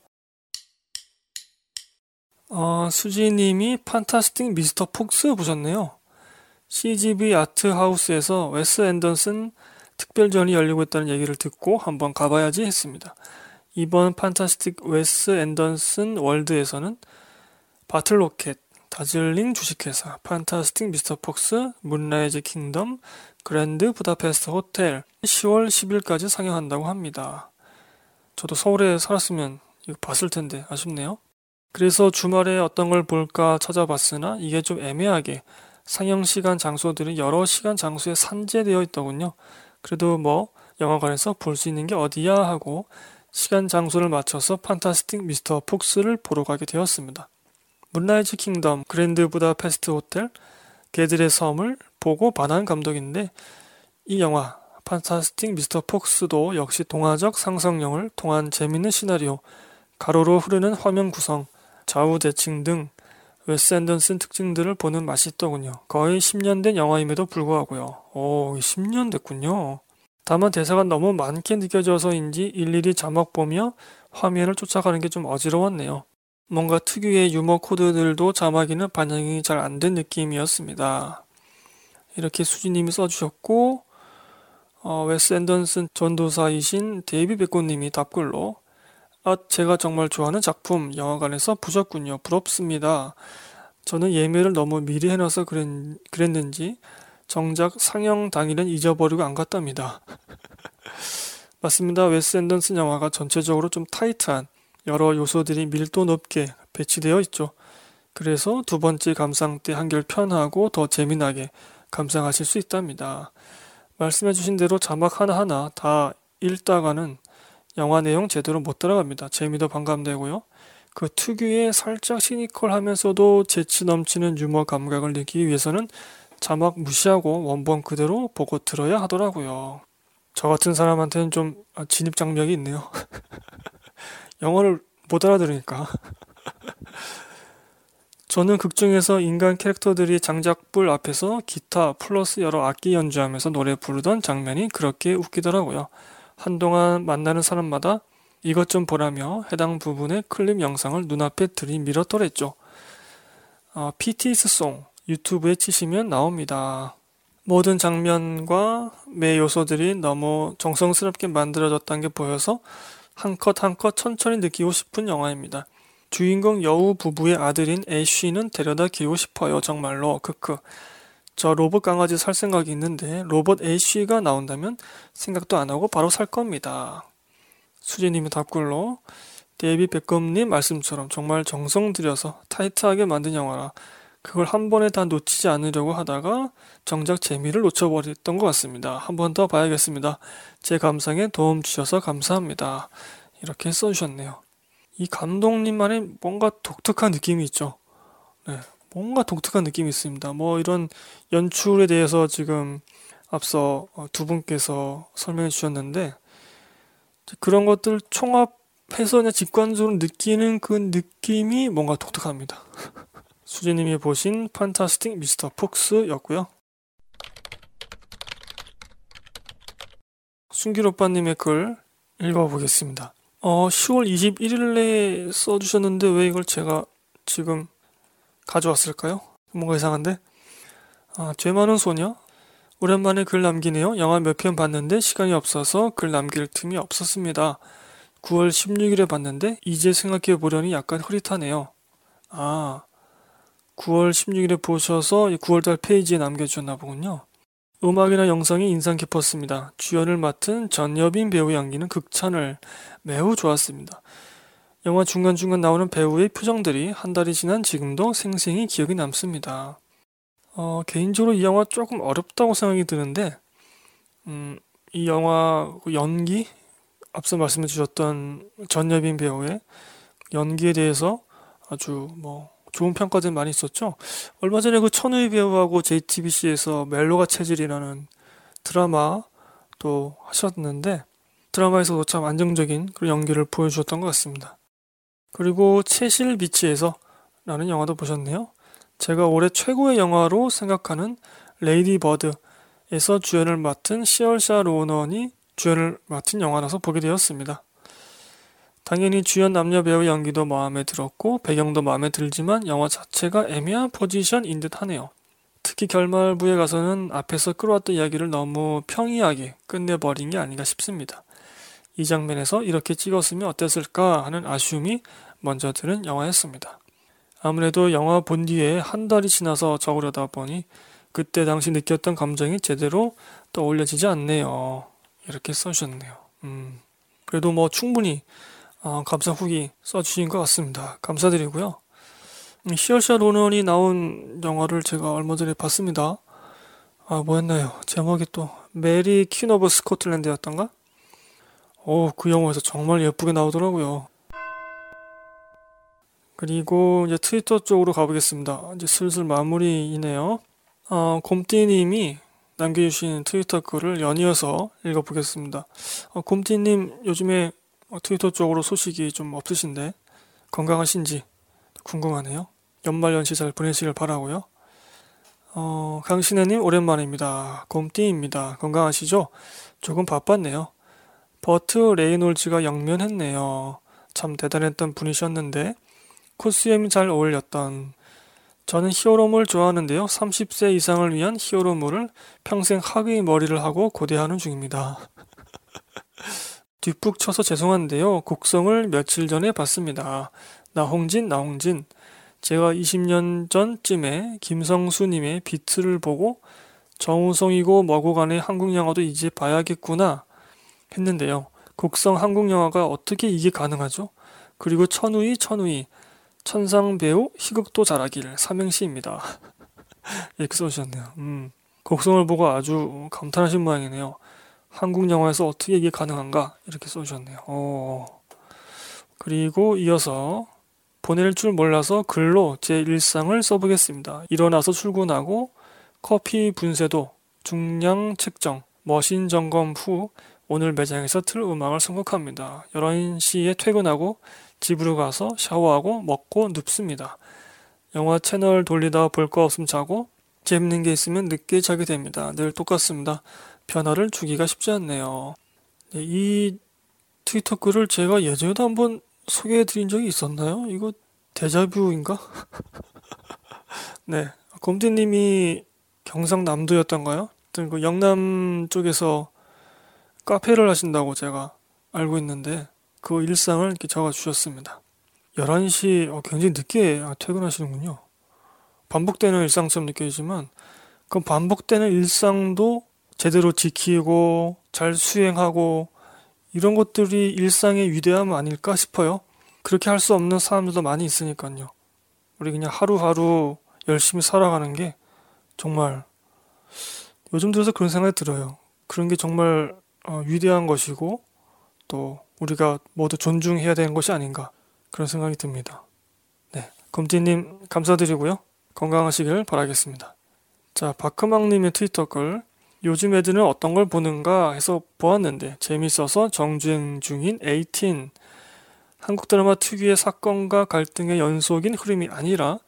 어, 수지님이 판타스틱 미스터 폭스 보셨네요. CGV 아트하우스에서 웨스 앤더슨 특별전이 열리고 있다는 얘기를 듣고 한번 가봐야지 했습니다. 이번 판타스틱 웨스 앤더슨 월드에서는 바틀 로켓, 다즐링 주식회사, 판타스틱 미스터 폭스, 문라이즈 킹덤, 그랜드 부다페스트 호텔 10월 10일까지 상영한다고 합니다. 저도 서울에 살았으면 이거 봤을 텐데 아쉽네요. 그래서 주말에 어떤 걸 볼까 찾아봤으나 이게 좀 애매하게 상영 시간 장소들이 여러 시간 장소에 산재되어 있더군요. 그래도 뭐 영화관에서 볼 수 있는 게 어디야 하고 시간 장소를 맞춰서 판타스틱 미스터 폭스를 보러 가게 되었습니다. 문라이즈 킹덤, 그랜드 부다페스트 호텔, 개들의 섬을 보고 반한 감독인데 이 영화 판타스틱 미스터 폭스도 역시 동화적 상상력을 통한 재밌는 시나리오, 가로로 흐르는 화면 구성, 좌우 대칭 등 웨스 앤더슨 특징들을 보는 맛이 있더군요. 거의 10년 된 영화임에도 불구하고요. 오, 10년 됐군요. 다만 대사가 너무 많게 느껴져서인지 일일이 자막 보며 화면을 쫓아가는 게 좀 어지러웠네요. 뭔가 특유의 유머 코드들도 자막에는 반영이 잘 안 된 느낌이었습니다. 이렇게 수지님이 써주셨고 어, 웨스 앤더슨 전도사이신 데이비 베코님이 답글로 아, 제가 정말 좋아하는 작품 영화관에서 보셨군요. 부럽습니다. 저는 예매를 너무 미리 해놔서 그랬, 그랬는지 정작 상영 당일은 잊어버리고 안 갔답니다. 맞습니다. 웨스 앤더슨 영화가 전체적으로 좀 타이트한 여러 요소들이 밀도 높게 배치되어 있죠. 그래서 두 번째 감상 때 한결 편하고 더 재미나게 감상하실 수 있답니다. 말씀해 주신 대로 자막 하나하나 다 읽다가는 영화 내용 제대로 못 따라갑니다. 재미도 반감되고요. 그 특유의 살짝 시니컬하면서도 재치 넘치는 유머 감각을 느끼기 위해서는 자막 무시하고 원본 그대로 보고 들어야 하더라고요. 저 같은 사람한테는 좀 진입 장벽이 있네요. 영어를 못 알아들으니까. 저는 극 중에서 인간 캐릭터들이 장작불 앞에서 기타 플러스 여러 악기 연주하면서 노래 부르던 장면이 그렇게 웃기더라고요. 한동안 만나는 사람마다 이것 좀 보라며 해당 부분의 클립 영상을 눈앞에 들이밀었더랬죠. 어, PTS 송 유튜브에 치시면 나옵니다. 모든 장면과 매 요소들이 너무 정성스럽게 만들어졌다는 게 보여서 한 컷 한 컷 천천히 느끼고 싶은 영화입니다. 주인공 여우 부부의 아들인 애쉬는 데려다 키우고 싶어요. 정말로 크크. 저 로봇 강아지 살 생각이 있는데 로봇 애쉬가 나온다면 생각도 안 하고 바로 살 겁니다. 수진님의 답글로 데이비 베컴님 말씀처럼 정말 정성 들여서 타이트하게 만든 영화라 그걸 한 번에 다 놓치지 않으려고 하다가 정작 재미를 놓쳐버렸던 것 같습니다. 한 번 더 봐야겠습니다. 제 감상에 도움 주셔서 감사합니다. 이렇게 써주셨네요. 이 감독님만의 뭔가 독특한 느낌이 있죠. 네, 뭔가 독특한 느낌이 있습니다. 뭐 이런 연출에 대해서 지금 앞서 어, 두 분께서 설명해 주셨는데 그런 것들 총합해서 그냥 직관적으로 느끼는 그 느낌이 뭔가 독특합니다. 수지님이 보신 판타스틱 미스터 폭스였고요. 순길 오빠님의 글 읽어보겠습니다. 어, 10월 21일에 써주셨는데 왜 이걸 제가 지금 가져왔을까요? 뭔가 이상한데? 아, 죄 많은 소녀? 오랜만에 글 남기네요. 영화 몇 편 봤는데 시간이 없어서 글 남길 틈이 없었습니다. 9월 16일에 봤는데 이제 생각해 보려니 약간 흐릿하네요. 아, 9월 16일에 보셔서 9월달 페이지에 남겨주셨나 보군요. 음악이나 영상이 인상 깊었습니다. 주연을 맡은 전여빈 배우 연기는 극찬을 매우 좋았습니다. 영화 중간중간 나오는 배우의 표정들이 한 달이 지난 지금도 생생히 기억이 남습니다. 어, 개인적으로 이 영화 조금 어렵다고 생각이 드는데, 음, 이 영화 연기, 앞서 말씀해 주셨던 전여빈 배우의 연기에 대해서 아주 뭐 좋은 평가들 많이 있었죠. 얼마 전에 그 천우희 배우하고 JTBC에서 멜로가 체질이라는 드라마 또 하셨는데 드라마에서도 참 안정적인 그런 연기를 보여주셨던 것 같습니다. 그리고 채실 비치에서 라는 영화도 보셨네요. 제가 올해 최고의 영화로 생각하는 레이디 버드에서 주연을 맡은 시얼샤 로넌이 주연을 맡은 영화라서 보게 되었습니다. 당연히 주연 남녀 배우 연기도 마음에 들었고 배경도 마음에 들지만 영화 자체가 애매한 포지션인 듯 하네요. 특히 결말부에 가서는 앞에서 끌어왔던 이야기를 너무 평이하게 끝내버린 게 아닌가 싶습니다. 이 장면에서 이렇게 찍었으면 어땠을까 하는 아쉬움이 먼저 드는 영화였습니다. 아무래도 영화 본 뒤에 한 달이 지나서 적으려다 보니 그때 당시 느꼈던 감정이 제대로 떠올려지지 않네요. 이렇게 써주셨네요. 음, 그래도 뭐 충분히 어, 감사 후기 써주신 것 같습니다. 감사드리고요. 음, 시얼샤 로넌이 나온 영화를 제가 얼마 전에 봤습니다. 아, 뭐였나요? 제목이 또 메리 퀸 오브 스코틀랜드였던가? 오, 그 영화에서 정말 예쁘게 나오더라고요. 그리고 이제 트위터 쪽으로 가보겠습니다. 이제 슬슬 마무리이네요. 어, 곰띠님이 남겨주신 트위터 글을 연이어서 읽어보겠습니다. 어, 곰띠님 요즘에 트위터 쪽으로 소식이 좀 없으신데 건강하신지 궁금하네요. 연말 연시 잘 보내시길 바라고요. 어, 강신혜님 오랜만입니다. 곰띠입니다. 건강하시죠? 조금 바빴네요. 버트 레이놀즈가 영면했네요. 참 대단했던 분이셨는데 코스염이 잘 어울렸던 저는 히어로물 좋아하는데요. 30세 이상을 위한 히어로물을 평생 하의 머리를 하고 고대하는 중입니다. 뒷북 쳐서 죄송한데요. 곡성을 며칠 전에 봤습니다. 나홍진, 나홍진. 제가 20년 전쯤에 김성수님의 비트를 보고 정우성이고 뭐고 간에 한국 영화도 이제 봐야겠구나 했는데요. 곡성 한국 영화가 어떻게 이게 가능하죠? 그리고 천우희 천우희 천상 배우 희극도 잘하길 삼행시입니다. 이렇게 써주셨네요. 음, 곡성을 보고 아주 감탄하신 모양이네요. 한국 영화에서 어떻게 이게 가능한가 이렇게 써주셨네요. 오. 그리고 이어서 보낼 줄 몰라서 글로 제 일상을 써보겠습니다. 일어나서 출근하고 커피 분쇄도, 중량 측정, 머신 점검 후 오늘 매장에서 틀 음악을 선곡합니다. 11시에 퇴근하고 집으로 가서 샤워하고 먹고 눕습니다. 영화 채널 돌리다 볼 거 없으면 자고 재밌는 게 있으면 늦게 자게 됩니다. 늘 똑같습니다. 변화를 주기가 쉽지 않네요. 네, 이 트위터 글을 제가 예전에도 한번 소개해 드린 적이 있었나요? 이거 데자뷰인가? 네. 곰디님이 경상남도였던가요? 그 영남 쪽에서 카페를 하신다고 제가 알고 있는데 그 일상을 이렇게 적어 주셨습니다. 11시 어, 굉장히 늦게 퇴근하시는군요. 반복되는 일상처럼 느껴지지만 그 반복되는 일상도 제대로 지키고 잘 수행하고 이런 것들이 일상의 위대함 아닐까 싶어요. 그렇게 할 수 없는 사람들도 많이 있으니까요. 우리 그냥 하루하루 열심히 살아가는 게 정말 요즘 들어서 그런 생각이 들어요. 그런 게 정말 어, 위대한 것이고 또 우리가 모두 존중해야 되는 것이 아닌가 그런 생각이 듭니다. 네, 검티님 감사드리고요. 건강하시길 바라겠습니다. 자, 박크망님의 트위터 글 요즘 애들은 어떤 걸 보는가 해서 보았는데 재밌어서 정주행 중인 18 한국 드라마 특유의 사건과 갈등의 연속인 흐름이 아니라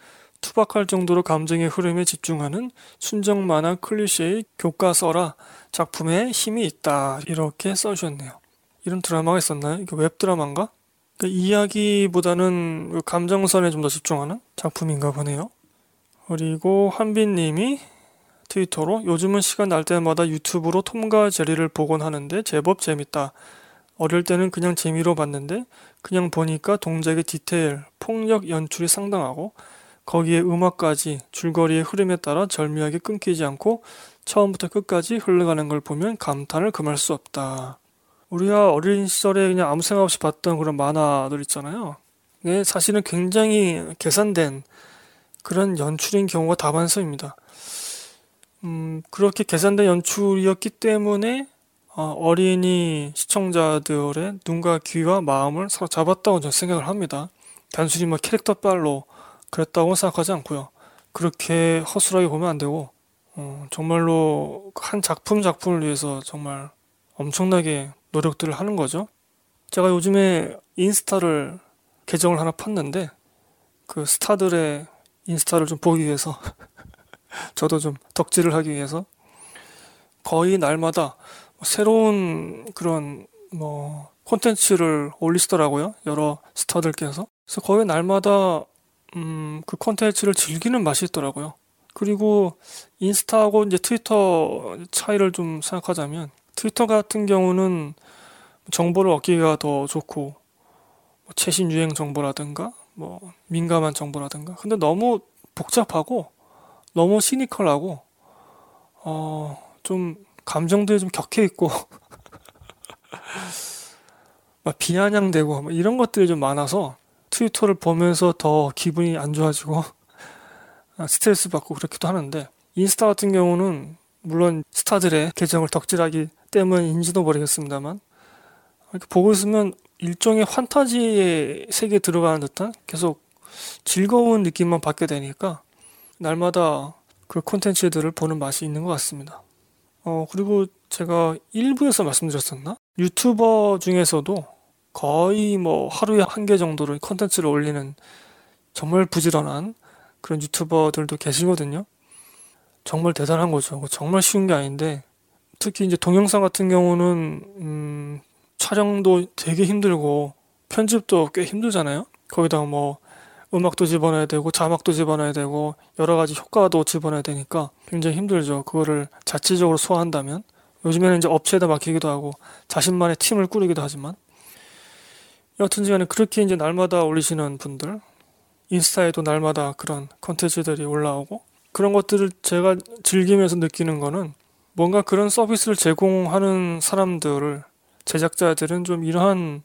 투박할 정도로 감정의 흐름에 집중하는 순정 만화 클리셰의 교과서라 작품에 힘이 있다 이렇게 써주셨네요. 이런 드라마가 있었나요? 이게 웹 드라마인가? 그 이야기보다는 그 감정선에 좀 더 집중하는 작품인가 보네요. 그리고 한빈님이 트위터로 요즘은 시간 날 때마다 유튜브로 톰과 제리를 보곤 하는데 제법 재밌다. 어릴 때는 그냥 재미로 봤는데 그냥 보니까 동작의 디테일, 폭력 연출이 상당하고 거기에 음악까지 줄거리의 흐름에 따라 절묘하게 끊기지 않고 처음부터 끝까지 흘러가는 걸 보면 감탄을 금할 수 없다. 우리가 어린 시절에 그냥 아무 생각 없이 봤던 그런 만화들 있잖아요. 이게 사실은 굉장히 계산된 그런 연출인 경우가 다반사입니다. 음, 그렇게 계산된 연출이었기 때문에 어, 린이 시청자들의 눈과 귀와 마음을 서로 잡았다고 저는 생각을 합니다. 단순히 뭐 캐릭터 빨로 그랬다고 생각하지 않고요. 그렇게 허술하게 보면 안 되고 어, 정말로 한 작품 작품을 위해서 정말 엄청나게 노력들을 하는 거죠. 제가 요즘에 인스타를 계정을 하나 팠는데 그 스타들의 인스타를 좀 보기 위해서 저도 좀 덕질을 하기 위해서 거의 날마다 새로운 그런 뭐 콘텐츠를 올리시더라고요. 여러 스타들께서. 그래서 거의 날마다 음, 그 콘텐츠를 즐기는 맛이 있더라고요. 그리고 인스타하고 이제 트위터 차이를 좀 생각하자면 트위터 같은 경우는 정보를 얻기가 더 좋고 뭐 최신 유행 정보라든가 뭐 민감한 정보라든가 근데 너무 복잡하고 너무 시니컬하고 어 좀 감정들이 좀 격해 있고 막 비아냥대고 뭐 이런 것들이 좀 많아서 트위터를 보면서 더 기분이 안 좋아지고 아, 스트레스 받고 그렇기도 하는데 인스타 같은 경우는 물론 스타들의 계정을 덕질하기 때문인지도 모르겠습니다만 이렇게 보고 있으면 일종의 환타지의 세계에 들어가는 듯한 계속 즐거운 느낌만 받게 되니까 날마다 그 콘텐츠들을 보는 맛이 있는 것 같습니다. 어, 그리고 제가 1부에서 말씀드렸었나? 유튜버 중에서도 거의 뭐 하루에 한 개 정도로 콘텐츠를 올리는 정말 부지런한 그런 유튜버들도 계시거든요. 정말 대단한 거죠. 정말 쉬운 게 아닌데 특히 이제 동영상 같은 경우는 음, 촬영도 되게 힘들고 편집도 꽤 힘들잖아요. 거기다가 뭐 음악도 집어넣어야 되고 자막도 집어넣어야 되고 여러 가지 효과도 집어넣어야 되니까 굉장히 힘들죠. 그거를 자체적으로 소화한다면. 요즘에는 이제 업체에다 맡기기도 하고 자신만의 팀을 꾸리기도 하지만. 여튼지간에 그렇게 이제 날마다 올리시는 분들 인스타에도 날마다 그런 컨텐츠들이 올라오고 그런 것들을 제가 즐기면서 느끼는 거는 뭔가 그런 서비스를 제공하는 사람들을 제작자들은 좀 이러한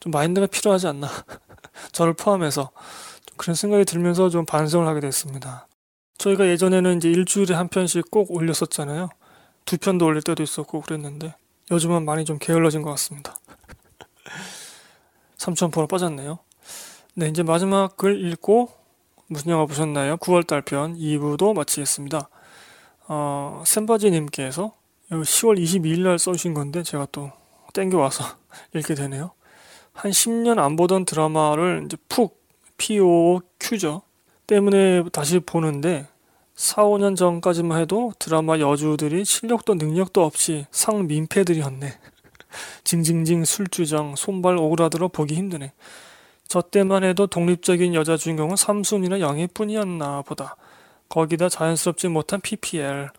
좀 마인드가 필요하지 않나. 저를 포함해서 그런 생각이 들면서 좀 반성을 하게 됐습니다. 저희가 예전에는 이제 일주일에 한 편씩 꼭 올렸었잖아요. 두 편도 올릴 때도 있었고 그랬는데 요즘은 많이 좀 게을러진 것 같습니다. 3,000%로 빠졌네요. 네, 이제 마지막 글 읽고 무슨 영화 보셨나요? 9월달 편 2부도 마치겠습니다. 어, 샘바지님께서 10월 22일 날 써주신 건데 제가 또 땡겨와서 읽게 되네요. 한 10년 안 보던 드라마를 이제 푹 POQ죠. 때문에 다시 보는데 4, 5년 전까지만 해도 드라마 여주들이 실력도 능력도 없이 상민폐들이었네. 징징징 술주정, 손발 오그라들어 보기 힘드네. 저 때만 해도 독립적인 여자 주인공은 삼순이나 영희뿐이었나 보다. 거기다 자연스럽지 못한 PPL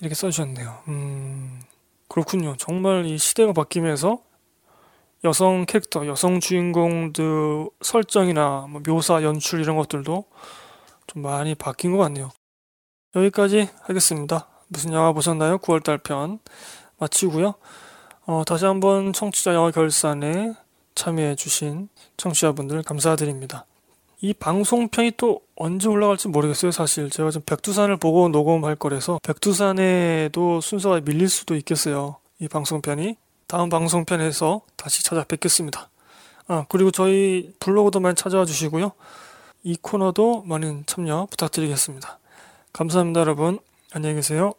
이렇게 써주셨네요. 음 그렇군요. 정말 이 시대가 바뀌면서 여성 캐릭터, 여성 주인공들 설정이나 뭐 묘사, 연출 이런 것들도 좀 많이 바뀐 것 같네요. 여기까지 하겠습니다. 무슨 영화 보셨나요? 9월달 편 마치고요. 어, 다시 한번 청취자 영화 결산에 참여해주신 청취자분들 감사드립니다. 이 방송편이 또 언제 올라갈지 모르겠어요, 사실. 제가 지금 백두산을 보고 녹음할 거라서 백두산에도 순서가 밀릴 수도 있겠어요. 이 방송편이. 다음 방송편에서 다시 찾아뵙겠습니다. 아, 그리고 저희 블로그도 많이 찾아와 주시고요. 이 코너도 많은 참여 부탁드리겠습니다. 감사합니다, 여러분. 안녕히 계세요.